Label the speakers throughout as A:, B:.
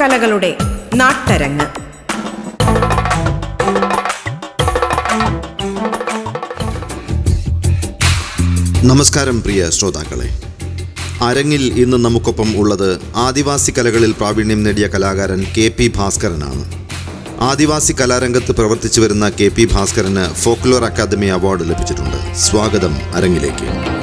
A: കലകളുടെ നാട്ടരങ്ങ്.
B: നമസ്കാരം പ്രിയ ശ്രോതാക്കളെ. അരങ്ങിൽ ഇന്ന് നമുക്കൊപ്പം ഉള്ളത് ആദിവാസി കലകളിൽ പ്രാവീണ്യം നേടിയ കലാകാരൻ കെ പി ഭാസ്കരനാണ്. ആദിവാസി കലാരംഗത്ത് പ്രവർത്തിച്ചു വരുന്ന കെ പി ഭാസ്കരന് ഫോക്ലോർ അക്കാദമി അവാർഡ് ലഭിച്ചിട്ടുണ്ട്. സ്വാഗതം അരങ്ങിലേക്ക്.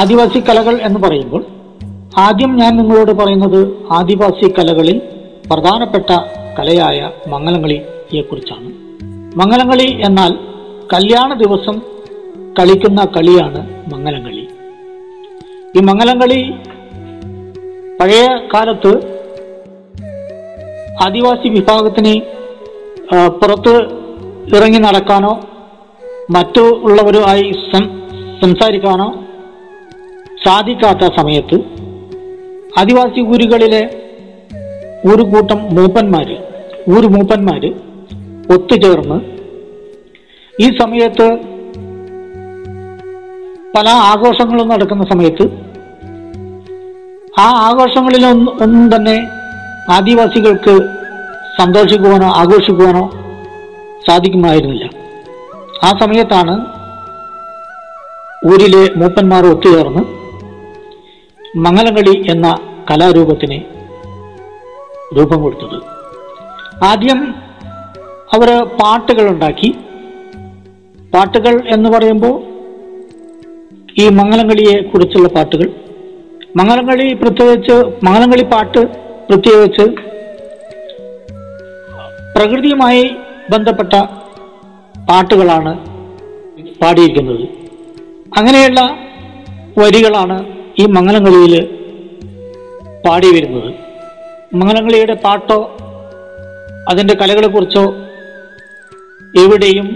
C: ആദിവാസി കലകൾ എന്ന് പറയുമ്പോൾ ആദ്യം ഞാൻ നിങ്ങളോട് പറയുന്നത് ആദിവാസി കലകളിൽ പ്രധാനപ്പെട്ട കലയായ മംഗലംകളിയെ കുറിച്ചാണ് മംഗലംകളി എന്നാൽ കല്യാണ ദിവസം കളിക്കുന്ന കളിയാണ് മംഗലംകളി. ഈ മംഗലംകളി പഴയ കാലത്ത് ആദിവാസി വിഭാഗത്തിന് പുറത്ത് ഇറങ്ങി നടക്കാനോ മറ്റുള്ളവരുമായി സംസാരിക്കാനോ സാധിക്കാത്ത സമയത്ത് ആദിവാസി ഊരുകളിലെ ഒരു കൂട്ടം മൂപ്പന്മാര് ഊര് മൂപ്പന്മാര് ഒത്തുചേർന്ന് ഈ സമയത്ത് പല ആഘോഷങ്ങളും നടക്കുന്ന സമയത്ത് ആ ആഘോഷങ്ങളിലൊന്നും തന്നെ ആദിവാസികൾക്ക് സന്തോഷിക്കുവാനോ ആഘോഷിക്കുവാനോ സാധിക്കുമായിരുന്നില്ല. ആ സമയത്താണ് ഊരിലെ മൂപ്പന്മാർ ഒത്തുചേർന്ന് മംഗലകളി എന്ന കലാരൂപത്തിന് രൂപം കൊടുത്തത്. ആദ്യം അവർ പാട്ടുകൾ ഉണ്ടാക്കി പാട്ടുകൾ എന്ന് പറയുമ്പോൾ ഈ മംഗലംകളിയെ കുറിച്ചുള്ള പാട്ടുകൾ. മംഗലംകളി പ്രത്യേകിച്ച് മംഗലംകളി പാട്ട് പ്രത്യേകിച്ച് പ്രകൃതിയുമായി ബന്ധപ്പെട്ട പാട്ടുകളാണ് പാടിയിരിക്കുന്നത്. അങ്ങനെയുള്ള വരികളാണ് ഈ മംഗലംകളിയിൽ പാടി വരുന്നത്. മംഗലംകളിയുടെ പാട്ടോ അതിന്റെ കലകളെക്കുറിച്ചോ എവിടെയും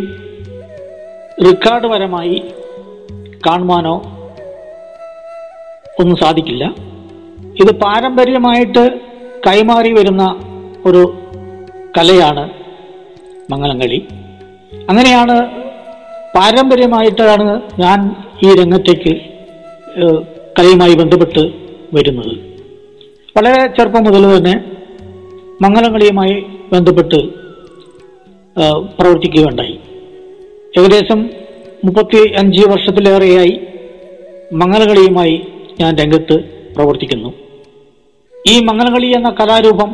C: റെക്കോർഡ് പരമായി കാണുവാനോ ഒന്നും സാധിക്കില്ല. ഇത് പാരമ്പര്യമായിട്ട് കൈമാറി വരുന്ന ഒരു കലയാണ് മംഗലംകളി. അങ്ങനെയാണ് പാരമ്പര്യമായിട്ടാണ് ഞാൻ ഈ രംഗത്തേക്ക് കലയുമായി ബന്ധപ്പെട്ട് വരുന്നത്. വളരെ ചെറുപ്പം മുതൽ തന്നെ മംഗലംകളിയുമായി ബന്ധപ്പെട്ട് പ്രവർത്തിക്കുകയുണ്ടായി. ഏകദേശം മുപ്പത്തി അഞ്ച് വർഷത്തിലേറെയായി മംഗലകളിയുമായി ഞാൻ രംഗത്ത് പ്രവർത്തിക്കുന്നു. ഈ മംഗലകളി എന്ന കലാരൂപം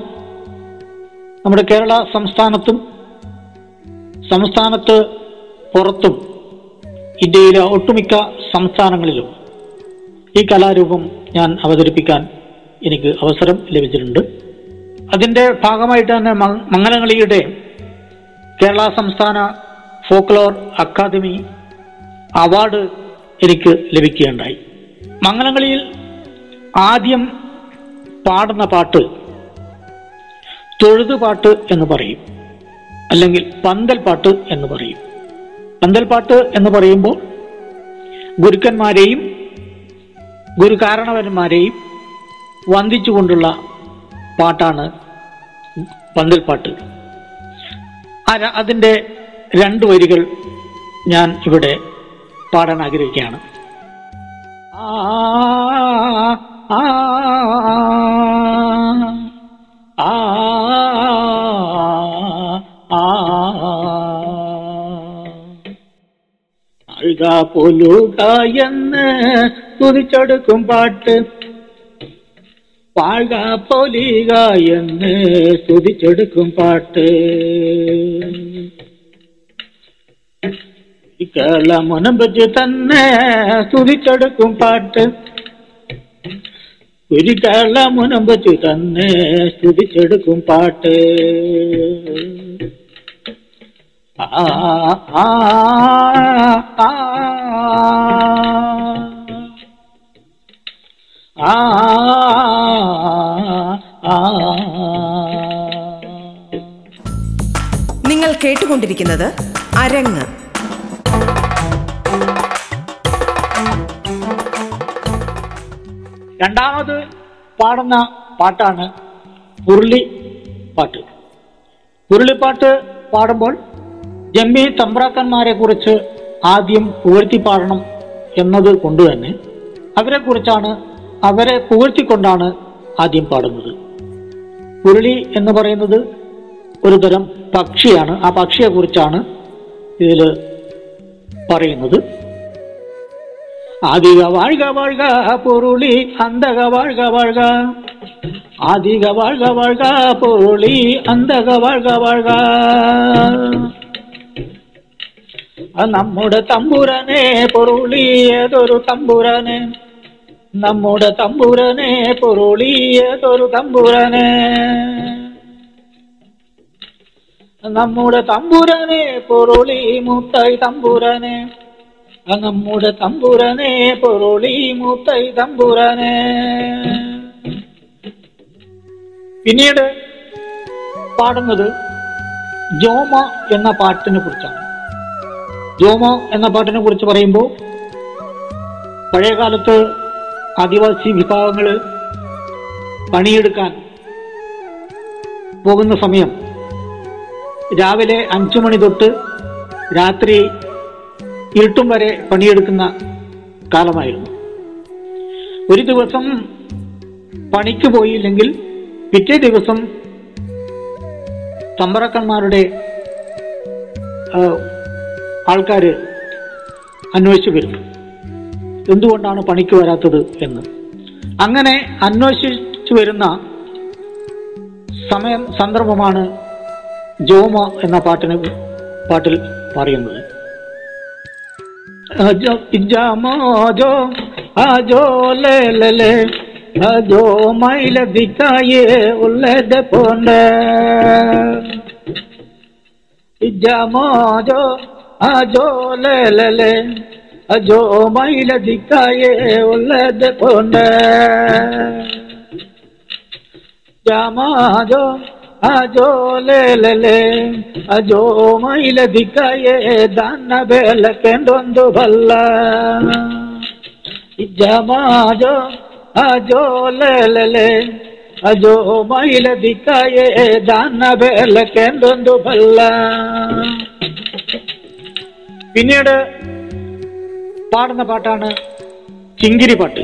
C: നമ്മുടെ കേരള സംസ്ഥാനത്തും സംസ്ഥാനത്ത് പുറത്തും ഇന്ത്യയിലെ ഒട്ടുമിക്ക സംസ്ഥാനങ്ങളിലും ഈ കലാരൂപം ഞാൻ അവതരിപ്പിക്കാൻ എനിക്ക് അവസരം ലഭിച്ചിട്ടുണ്ട്. അതിന്റെ ഭാഗമായിട്ട് തന്നെ മംഗലങ്ങളിയുടെ കേരള സംസ്ഥാന ഫോക്ലോർ അക്കാദമി അവാർഡ് എനിക്ക് ലഭിക്കുകയുണ്ടായി. മംഗലങ്ങളിയിൽ ആദ്യം പാടുന്ന പാട്ട് തൊഴുതുപാട്ട് എന്ന് പറയും. അല്ലെങ്കിൽ പന്തൽ പാട്ട് എന്ന് പറയും. പന്തൽ പാട്ട് എന്ന് പറയുമ്പോൾ ഗുരുക്കന്മാരെയും ഗുരുകാരണവന്മാരെയും വന്ദിച്ചുകൊണ്ടുള്ള പാട്ടാണ് പന്തിൽപ്പാട്ട്. അതിന്റെ രണ്ട് വരികൾ ഞാൻ ഇവിടെ പാടാൻ ആഗ്രഹിക്കുകയാണ്. ആ എന്ന് സ്തുതിച്ചെടുക്കും പാട്ട്. വാഴ പോലീക എന്ന് സ്തുതിച്ചെടുക്കും പാട്ട്. കേരള വെച്ച് തന്നെ സ്തുതിച്ചെടുക്കും പാട്ട്. ഒരു കേളമുനം വെച്ച് തന്നെ സ്തുതിച്ചെടുക്കും പാട്ട്. ആ ആ ആ.
A: കേട്ടുകൊണ്ടിരിക്കുന്നത് അരങ്ങ്.
C: രണ്ടാമത് പാടുന്ന പാട്ടാണ് ഉരുളി പാട്ട്. ഉരുളിപ്പാട്ട് പാടുമ്പോൾ ജമ്മി തമ്പ്രാക്കന്മാരെ കുറിച്ച് ആദ്യം പുകഴ്ത്തി പാടണം എന്നത് കൊണ്ട് തന്നെ അവരെ കുറിച്ചാണ് അവരെ പുകഴ്ത്തിക്കൊണ്ടാണ് ആദ്യം പാടുന്നത്. ഉരുളി എന്ന് പറയുന്നത് ഒരു തരം പക്ഷിയാണ്. ആ പക്ഷിയെ കുറിച്ചാണ് ഇതിൽ പറയുന്നത്. ആദിക വാഴ്ക വാഴ്ക പൊരുളി അന്തക വാഴ്ക വാഴ്ക. ആദിക വാഴ്ക വാഴ്ക പൊരുളി അന്തക വാഴ്ക വാഴ്ക. നമ്മുടെ തമ്പുരനെ പൊരുളി ഏതൊരു തമ്പുരനെ. നമ്മുടെ തമ്പുരനെ പൊരുളി ഏതൊരു തമ്പുരനെ. നമ്മുടെ തമ്പുരനെ പൊരുളി മുത്തൈ തമ്പുരനെ. നമ്മുടെ തമ്പുരനെ പൊരുളി മുത്തൈ തമ്പുരനെ. പിന്നീട് പാടുന്നത് ജോമ എന്ന പാട്ടിനെ കുറിച്ചാണ്. ജോമ എന്ന പാട്ടിനെ കുറിച്ച് പറയുമ്പോൾ പഴയകാലത്ത് ആദിവാസി വിഭാഗങ്ങൾ പണിയെടുക്കാൻ പോകുന്ന സമയം രാവിലെ അഞ്ചു മണി തൊട്ട് രാത്രി ഇരുട്ടും വരെ പണിയെടുക്കുന്ന കാലമായിരുന്നു. ഒരു ദിവസം പണിക്ക് പോയില്ലെങ്കിൽ പിറ്റേ ദിവസം തമ്പറക്കന്മാരുടെ ആൾക്കാര് അന്വേഷിച്ചു വരും എന്തുകൊണ്ടാണ് പണിക്ക് വരാത്തത് എന്ന്. അങ്ങനെ അന്വേഷിച്ചു വരുന്ന സമയം സന്ദർഭമാണ് ജോമ എന്ന പാട്ടിന് പാട്ടിൽ പറയുന്നത്. ജോ അജോ ലേ ലേ അജോ ഉള്ളത് പോണ്ട. ജോ അജോ ലേ ലേ അജോ അജോ ലേ ലേ ലേ ಅಜೋ ಮೈಲ ದಿಕ್ಕಯೇ ದಾನ ಬೆಳಕೆಂದೊಂದು ಬಲ್ಲ ಜಮಾಜೋ ಅಜೋ ಲೇಲಲೆ ಅಜೋ ಮೈಲ ದಿಕ್ಕಯೇ ದಾನ ಬೆಳಕೆಂದೊಂದು ಬಲ್ಲ പിന്നീട് പാടുന്ന പാട്ടാണ് ചിങ്കിരി പാട്ട്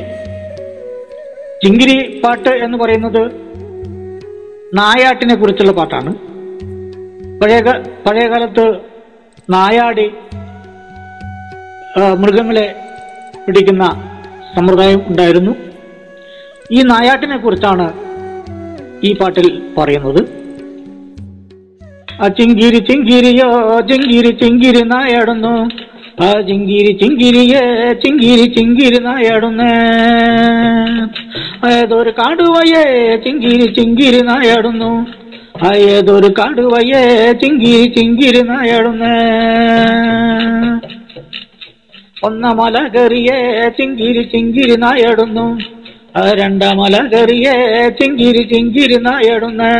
C: ചിങ്കിരി പാട്ട് എന്ന് പറയുന്നത് നായാട്ടിനെ കുറിച്ചുള്ള പാട്ടാണ്. പഴയ പഴയകാലത്ത് നായാടി മൃഗങ്ങളെ പിടിക്കുന്ന സമ്പ്രദായം ഉണ്ടായിരുന്നു. ഈ നായാട്ടിനെ കുറിച്ചാണ് ഈ പാട്ടിൽ പറയുന്നത്. ചിങ്കിരി ചിങ്കിരിയോ ചിങ്കിരി ചിങ്കിരി നായാടുന്നു. ആ ചിങ്കിരി ചിങ്കിരിയേ ചിങ്കിരി ചിങ്കിരി നായാടുന്നേ. ഏതൊരു കാടുവയേ ചിങ്കിരി ചിങ്കിരി നായാടുന്നു. ആ ഏതൊരു കാടുവയേ ചിങ്കിരി ചിങ്കിരി നായാടുന്നേ. ഒന്ന മല കറിയേ ചിങ്കിരി ചിങ്കിരി നായാടുന്നു. രണ്ടാം മല കറിയേ ചിങ്കിരി ചിങ്കിരി നായാടുന്നേ.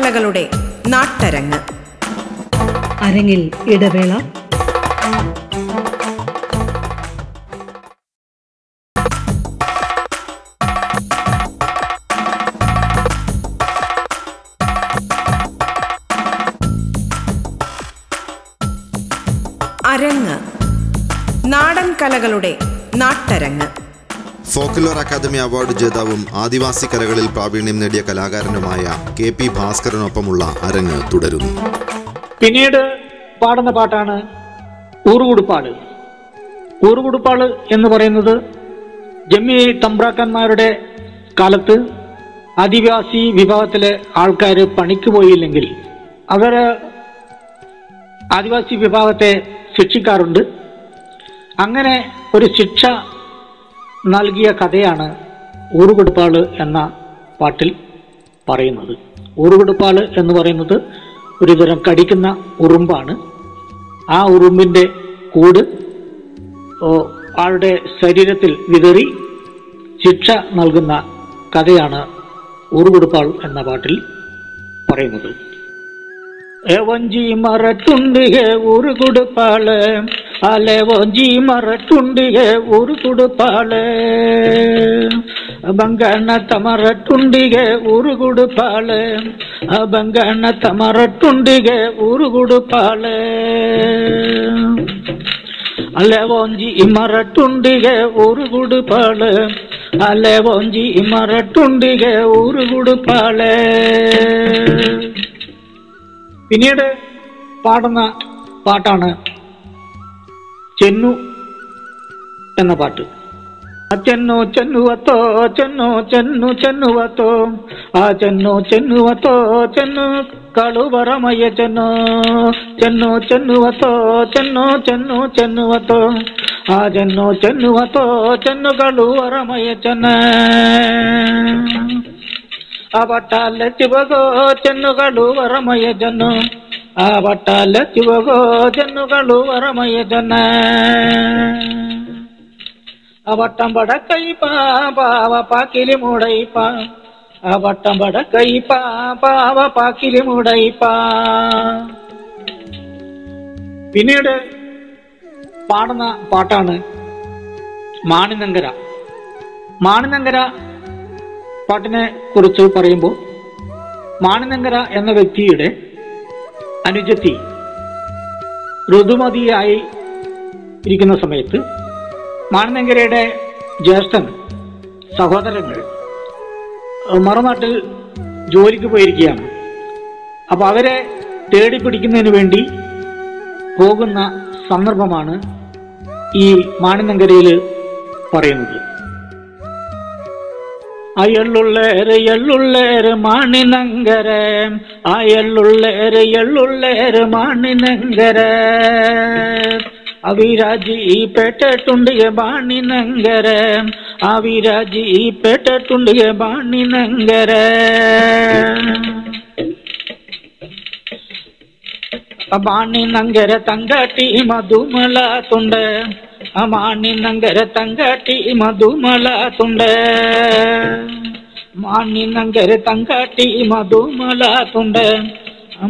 A: കലകളുടെ നാട്ടരങ്ങ്.
D: അരങ്ങിൽ ഇടവേള.
A: അരങ്ങ്. നാടൻ കലകളുടെ നാട്ടരങ്ങ്.
B: ഫോക്ലോർ അക്കാദമി അവാർഡ് ജേതാവും ആദിവാസി കലകളിൽ പ്രാവീണ്യം നേടിയ കലാകാരനുമായ കെ പി ഭാസ്കരനൊപ്പമുള്ള അരങ്ങ് തുടരുന്നു.
C: പിന്നീട് പാടുന്ന പാട്ടാണ് ഊറുകുടുപ്പാട്. ഊറുകുടുപ്പാട് എന്ന് പറയുന്നത് ജമ്മി തമ്പ്രാക്കന്മാരുടെ കാലത്ത് ആദിവാസി വിഭാഗത്തിലെ ആൾക്കാർ പണിക്ക് പോയില്ലെങ്കിൽ അവർ ആദിവാസി വിഭാഗത്തെ ശിക്ഷിക്കാറുണ്ട്. അങ്ങനെ ഒരു ശിക്ഷ നൽകിയ കഥയാണ് ഊറുകൊടുപ്പാൾ എന്ന പാട്ടിൽ പറയുന്നത്. ഊറുകൊടുപ്പാൾ എന്ന് പറയുന്നത് ഒരുതരം കടിക്കുന്ന ഉറുമ്പാണ്. ആ ഉറുമ്പിന്റെ കൂട് ആളുടെ ശരീരത്തിൽ വിതറി ശിക്ഷ നൽകുന്ന കഥയാണ് ഊറുകൊടുപ്പാൾ എന്ന പാട്ടിൽ പറയുന്നത്. எவஞ்சி மரத்துண்டிகே ஒரு குடுப்பால அலவஞ்சி மரத்துண்டிகே ஒரு குடுப்பால அபங்கன தமரட்டுண்டிகே ஒரு குடுப்பால அபங்கன தமரட்டுண்டிகே ஒரு குடுப்பால அலவஞ்சி மரட்டுண்டிகே ஒரு குடுப்பால அலவஞ்சி மரட்டுண்டிகே ஒரு குடுப்பால പിന്നീട് പാടുന്ന പാട്ടാണ് ചെന്നു എന്ന പാട്ട്. ആ ചെന്നു ചെന്നുവത്തോ ചെന്നു ചെന്നു ചെന്നുവത്തോ ആ ചെന്നു ചെന്നുവത്തോ ചെന്നു കളുവറമയ്യ ചെന്നു ചെന്നു ചെന്നുവത്തോ ചെന്നു ചെന്നു ചെന്നുവത്തോ ആ ചെന്നു ചെന്നുവത്തോ ചെന്നു കളുവറമയ്യ ചെന്ന. ఆ పట్టాల చివగో చెన్నుగడు వరమయ్య జన్ను ఆ పట్టాల చివగో చెన్నుగడు వరమయ్య జన్న ఆ పట్టం పడకైపా పావ పాకిలి మూడైపా ఆ పట్టం పడకైపా పావ పాకిలి మూడൈപ്പാ പിന്നീട് പാടുന്ന പാട്ടാണ് മാണിനങ്കര മാണിനങ്കര പാട്ടിനെ കുറിച്ച് പറയുമ്പോൾ മാണിനങ്കര എന്ന വ്യക്തിയുടെ അനുജത്തി ഋതുമതിയായി ഇരിക്കുന്ന സമയത്ത് മാണിനങ്കരയുടെ ജ്യേഷ്ഠൻ സഹോദരങ്ങൾ മറുനാട്ടിൽ ജോലിക്ക് പോയിരിക്കുകയാണ്. അപ്പോൾ അവരെ തേടി പിടിക്കുന്നതിന് വേണ്ടി പോകുന്ന സന്ദർഭമാണ് ഈ മാണിനങ്കരയിൽ പറയുന്നത്. அயலுள்ளேறு எல்லுள்ளேறு மானினங்கர. அயலுள்ளேறு எல்லுள்ளேறு மானினங்கர. அவிராஜி பெட்ட துண்டுக பாணினங்கர அவிராஜி பெட்ட துண்டுக பாணினங்கர பாணினங்கர தங்காட்டி மதுமலா துண்ட. ತುಂಡ ಮಾಣಿ ನಂಗರ ತಂಗಟಿ ಮಧುಮಲ ತುಂಡ ಮಾಣಿ ನಂಗರ ತಂಗಟಿ ಮಧುಮಲ ತುಂಡ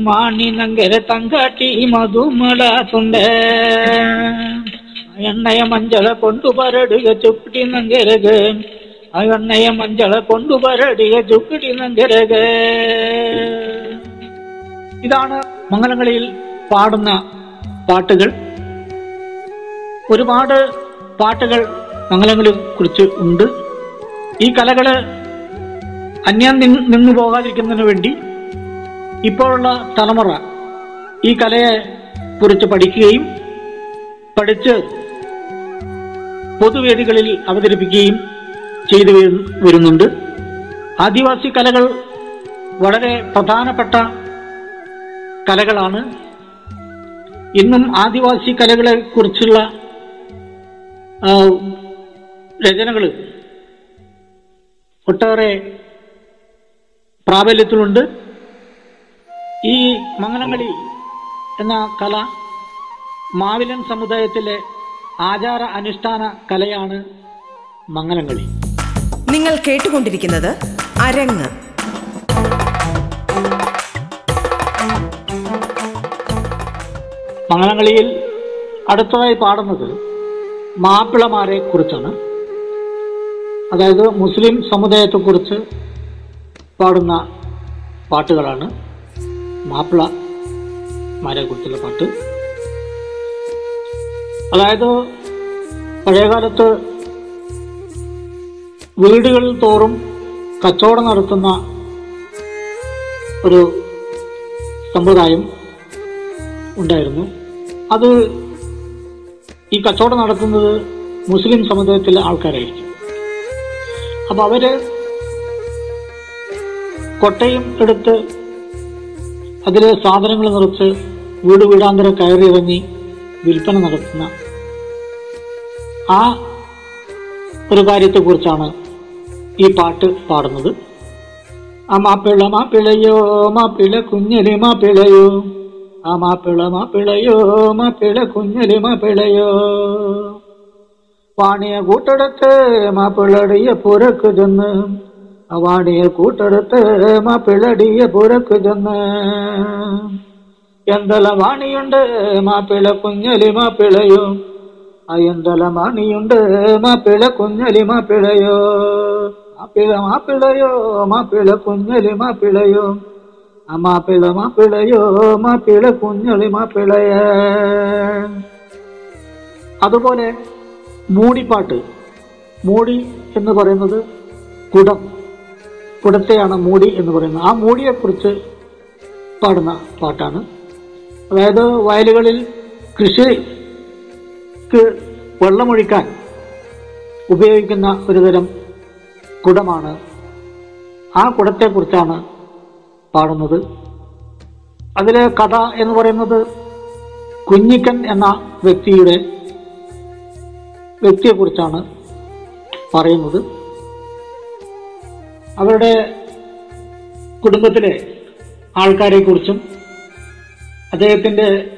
C: ಮಾಣಿ ನಂಗರ ತಂಗಟಿ ಮಧುಮಲ ತುಂಡ ಎಣ್ಣೆಯ ಮಂಜಳ ಕೊಂಡು ಬರಡುಗ ಚುಕ್ಕಟಿ ನಂಗೆರಗ ಆ ಎಣ್ಣೆಯ ಮಂಜಳ ಕೊಂಡು ಬರಡಿಗ ചുക്കടി ನಂಗೆರಗ ഇതാണ് മംഗലങ്ങളിൽ പാടുന്ന പാട്ടുകൾ ഒരുപാട് പാട്ടുകൾ മംഗലങ്ങളെ കുറിച്ച് ഉണ്ട്. ഈ കലകൾ അന്യം നിന്ന് പോകാതിരിക്കുന്നതിന് വേണ്ടി ഇപ്പോഴുള്ള തലമുറ ഈ കലയെ കുറിച്ച് പഠിക്കുകയും പഠിച്ച് പൊതുവേദികളിൽ അവതരിപ്പിക്കുകയും ചെയ്തു വരുന്നുണ്ട്. ആദിവാസി കലകൾ വളരെ പ്രധാനപ്പെട്ട കലകളാണ്. ഇന്നും ആദിവാസി കലകളെ കുറിച്ചുള്ള രചനകൾ ഒട്ടേറെ പ്രാബല്യത്തിലുണ്ട്. ഈ മംഗളംകളി എന്ന കല മാവിലൻ സമുദായത്തിലെ ആചാര അനുഷ്ഠാന കലയാണ് മംഗലങ്ങളി
A: നിങ്ങൾ കേട്ടുകൊണ്ടിരിക്കുന്നത് അരങ്ങ്.
C: മംഗളംകളിയിൽ അടുത്തതായി പാടുന്നത് മാപ്പിളമാരെ കുറിച്ചാണ് അതായത് മുസ്ലിം സമുദായത്തെക്കുറിച്ച് പാടുന്ന പാട്ടുകളാണ് മാപ്പിളമാരെ കുറിച്ചുള്ള പാട്ട്. അതായത് പഴയകാലത്ത് വീടുകൾ തോറും കച്ചവടം നടത്തുന്ന ഒരു സമ്പ്രദായം ഉണ്ടായിരുന്നു. അത് ഈ കച്ചവടം നടത്തുന്നത് മുസ്ലിം സമുദായത്തിലെ ആൾക്കാരായിരിക്കും. അപ്പൊ അവർ കൊട്ടയും എടുത്ത് അതിൽ സാധനങ്ങൾ നിറച്ച് വീട് വീടാന്തരം കയറി ഇറങ്ങി വിൽപ്പന നടത്തുന്ന ആ ഒരു കാര്യത്തെക്കുറിച്ചാണ് ഈ പാട്ട് പാടുന്നത്. ആ മാപ്പിള മാപ്പിളയോ മാപ്പിള കുഞ്ഞലി മാപ്പിളയോ ആ മാപ്പിള മാപ്പിളയോ മാപ്പിള കുഞ്ഞലി മാപ്പിളയോ വാണിയ കൂട്ടെടുത്ത് മാപ്പിളടിയ പുരക്ക് ചെന്ന്. വാണിയ കൂട്ടെടുത്ത് മാപ്പിളടിയ പുരക്ക് ചെന്ന്. എന്തല വാണിയുണ്ട് മാപ്പിള കുഞ്ഞലി മാപ്പിളയോ ആ എന്തല വാണിയുണ്ട് മാപ്പിള കുഞ്ഞലി മാപ്പിളയോ മാപ്പിള മാപ്പിളയോ മാപ്പിള കുഞ്ഞലി മാപ്പിളയോ മാപ്പിള മാപ്പിളയോ മാപ്പിള കുഞ്ഞളി മാപ്പിളയ. അതുപോലെ മൂടിപ്പാട്ട്. മൂടി എന്ന് പറയുന്നത് കുടം. കുടത്തെയാണ് മൂടി എന്ന് പറയുന്നത്. ആ മൂടിയെക്കുറിച്ച് പാടുന്ന പാട്ടാണ്. അതായത് വയലുകളിൽ കൃഷിക്ക് വെള്ളമൊഴിക്കാൻ ഉപയോഗിക്കുന്ന ഒരു തരം കുടമാണ്. ആ കുടത്തെക്കുറിച്ചാണ് പാടുന്നത്. അതിലെ കഥ എന്ന് പറയുന്നത് കുഞ്ഞിക്കൻ എന്ന വ്യക്തിയുടെ വ്യക്തിയെക്കുറിച്ചാണ് പറയുന്നത്. അവരുടെ കുടുംബത്തിലെ ആൾക്കാരെക്കുറിച്ചും അദ്ദേഹത്തിന്റെ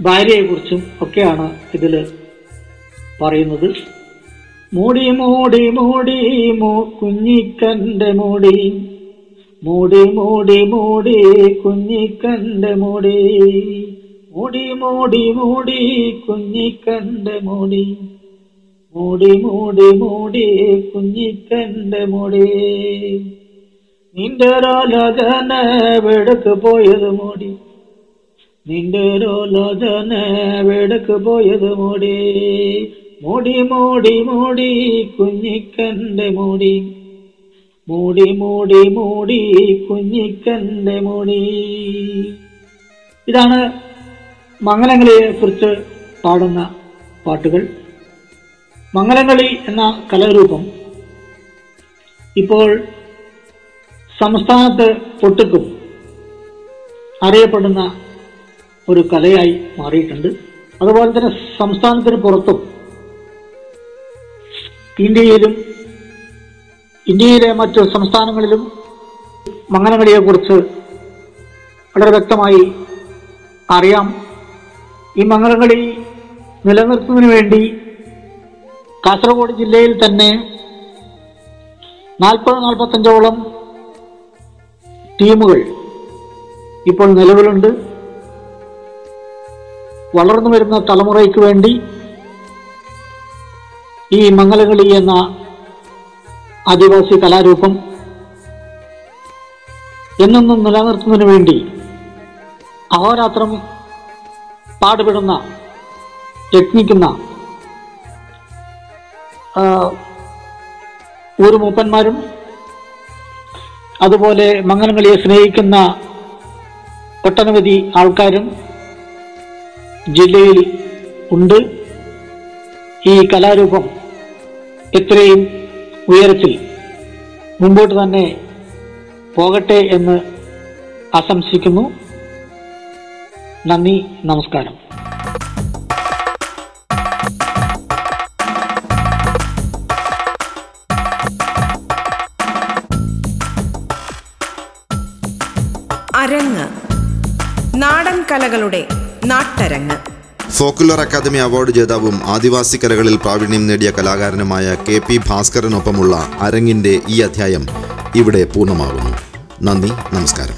C: ഭാര്യയെക്കുറിച്ചും ഒക്കെയാണ് ഇതിൽ പറയുന്നത്. മൂടി മൂടി മൂടി മോ കുഞ്ഞിക്കന്റെ മൂടി മൂടി മൂടി മൂടി കുഞ്ഞിക്കണ്ട് മൂടി. മൂടി മൂടി മൂടി കുഞ്ഞിക്കണ്ട് മൂടി. മൂടി മൂടി മൂടി കുഞ്ഞിക്കണ്ട് മൂടി. നിന്റെ ലോചന വെടുക്ക് പോയത് മൂടി. നിന്റെ ലോചന വെടുക്ക് പോയത് മൂടി. മൂടി മൂടി മൂടി കുഞ്ഞിക്കണ്ട് മൂടി. മൂടി മൂടി മൂടി കുഞ്ഞിക്കന്റെ മൂടി. ഇതാണ് മംഗലങ്ങളിയെ കുറിച്ച് പാടുന്ന പാട്ടുകൾ. മംഗലങ്ങളി എന്ന കലാരൂപം ഇപ്പോൾ സംസ്ഥാനത്ത് പൊട്ടുക്കും അറിയപ്പെടുന്ന ഒരു കലയായി മാറിയിട്ടുണ്ട്. അതുപോലെ തന്നെ സംസ്ഥാനത്തിന് പുറത്തും ഇന്ത്യയിലും ഇന്ത്യയിലെ മറ്റ് സംസ്ഥാനങ്ങളിലും മംഗലകളിയെക്കുറിച്ച് വളരെ വ്യക്തമായി അറിയാം. ഈ മംഗനകളി നിലനിർത്തുന്നതിന് വേണ്ടി കാസർഗോഡ് ജില്ലയിൽ തന്നെ നാൽപ്പത് നാൽപ്പത്തഞ്ചോളം ടീമുകൾ ഇപ്പോൾ നിലവിലുണ്ട്. വളർന്നു വരുന്ന തലമുറയ്ക്ക് വേണ്ടി ഈ മംഗലകളി എന്ന ആദിവാസി കലാരൂപം എന്നൊന്നും നിലനിർത്തുന്നതിന് വേണ്ടി അഹോരാത്രം പാടുപെടുന്ന യത്നിക്കുന്ന ഒരു മൂപ്പന്മാരും അതുപോലെ മംഗലങ്ങളിയെ സ്നേഹിക്കുന്ന ഒട്ടനവധി ആൾക്കാരും ജില്ലയിൽ ഉണ്ട്. ഈ കലാരൂപം എത്രയും ഉയരത്തിൽ മുമ്പോട്ട് തന്നെ പോകട്ടെ എന്ന് ആശംസിക്കുന്നു. നന്ദി നമസ്കാരം.
A: അരങ്ങ്. നാടൻ കലകളുടെ നാട്ടരങ്ങ്.
B: ഫോക്കുലർ അക്കാദമി അവാർഡ് ജേതാവും ആദിവാസി കലകളിൽ പ്രാവീണ്യം നേടിയ കലാകാരനുമായ കെ പി ഭാസ്കരനൊപ്പമുള്ള അരങ്ങിന്റെ ഈ അധ്യായം ഇവിടെ പൂർണമാകുന്നു. നന്ദി നമസ്കാരം.